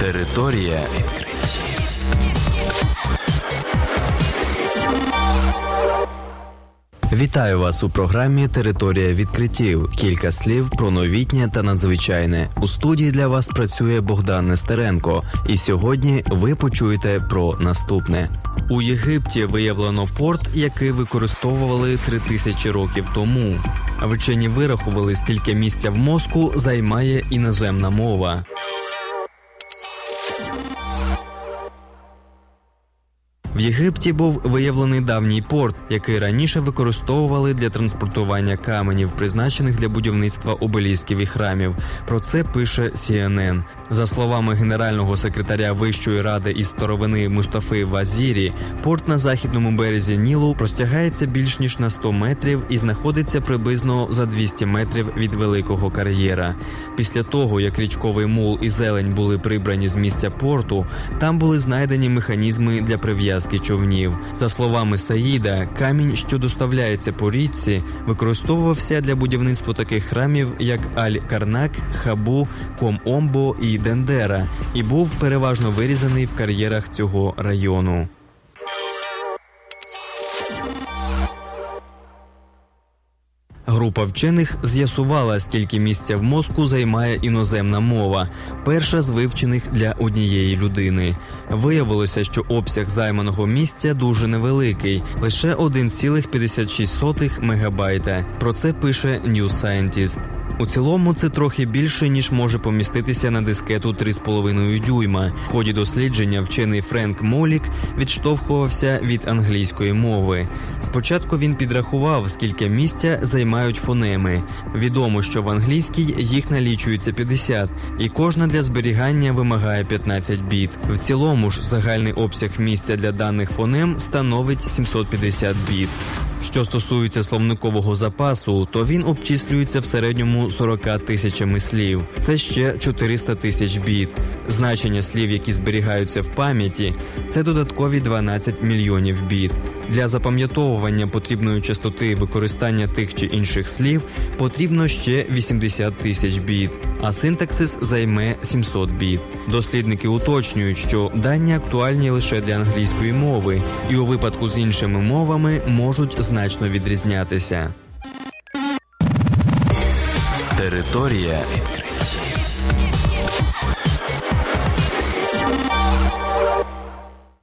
Територія відкриттів. Вітаю вас у програмі Територія відкриттів. Кілька слів про новітнє та надзвичайне. У студії для вас працює Богдан Нестеренко. І сьогодні ви почуєте про наступне. У Єгипті виявлено порт, який використовували три тисячі років тому. Вчені вирахували, скільки місця в мозку займає іноземна мова. В Єгипті був виявлений давній порт, який раніше використовували для транспортування каменів, призначених для будівництва обелісків і храмів. Про це пише CNN. За словами генерального секретаря Вищої ради із старовини Мустафи Вазірі, порт на західному березі Нілу простягається більш ніж на 100 метрів і знаходиться приблизно за 200 метрів від великого кар'єра. Після того, як річковий мул і зелень були прибрані з місця порту, там були знайдені механізми для прив'язки човнів. За словами Саїда, камінь, що доставляється по річці, використовувався для будівництва таких храмів, як Аль-Карнак, Хабу, Ком-Омбо і Дендера, і був переважно вирізаний в кар'єрах цього району. Група вчених з'ясувала, скільки місця в мозку займає іноземна мова, перша з вивчених для однієї людини. Виявилося, що обсяг займаного місця дуже невеликий лише 1,56 мегабайта. Про це пише New Scientist. У цілому це трохи більше ніж може поміститися на дискету 3,5 дюйма. В ході дослідження вчений Френк Молік відштовхувався від англійської мови. Спочатку він підрахував, скільки місця займають фонеми. Відомо, що в англійській їх налічується 50, і кожна для зберігання вимагає 15 біт. В цілому ж загальний обсяг місця для даних фонем становить 750 біт. Що стосується словникового запасу, то він обчислюється в середньому 40 тисячами слів. Це ще 400 тисяч біт. Значення слів, які зберігаються в пам'яті, це додаткові 12 мільйонів біт. Для запам'ятовування потрібної частоти використання тих чи інших слів потрібно ще 80 тисяч біт, а синтаксис займе 700 біт. Дослідники уточнюють, що дані актуальні лише для англійської мови, і у випадку з іншими мовами можуть значно відрізнятися. Територія.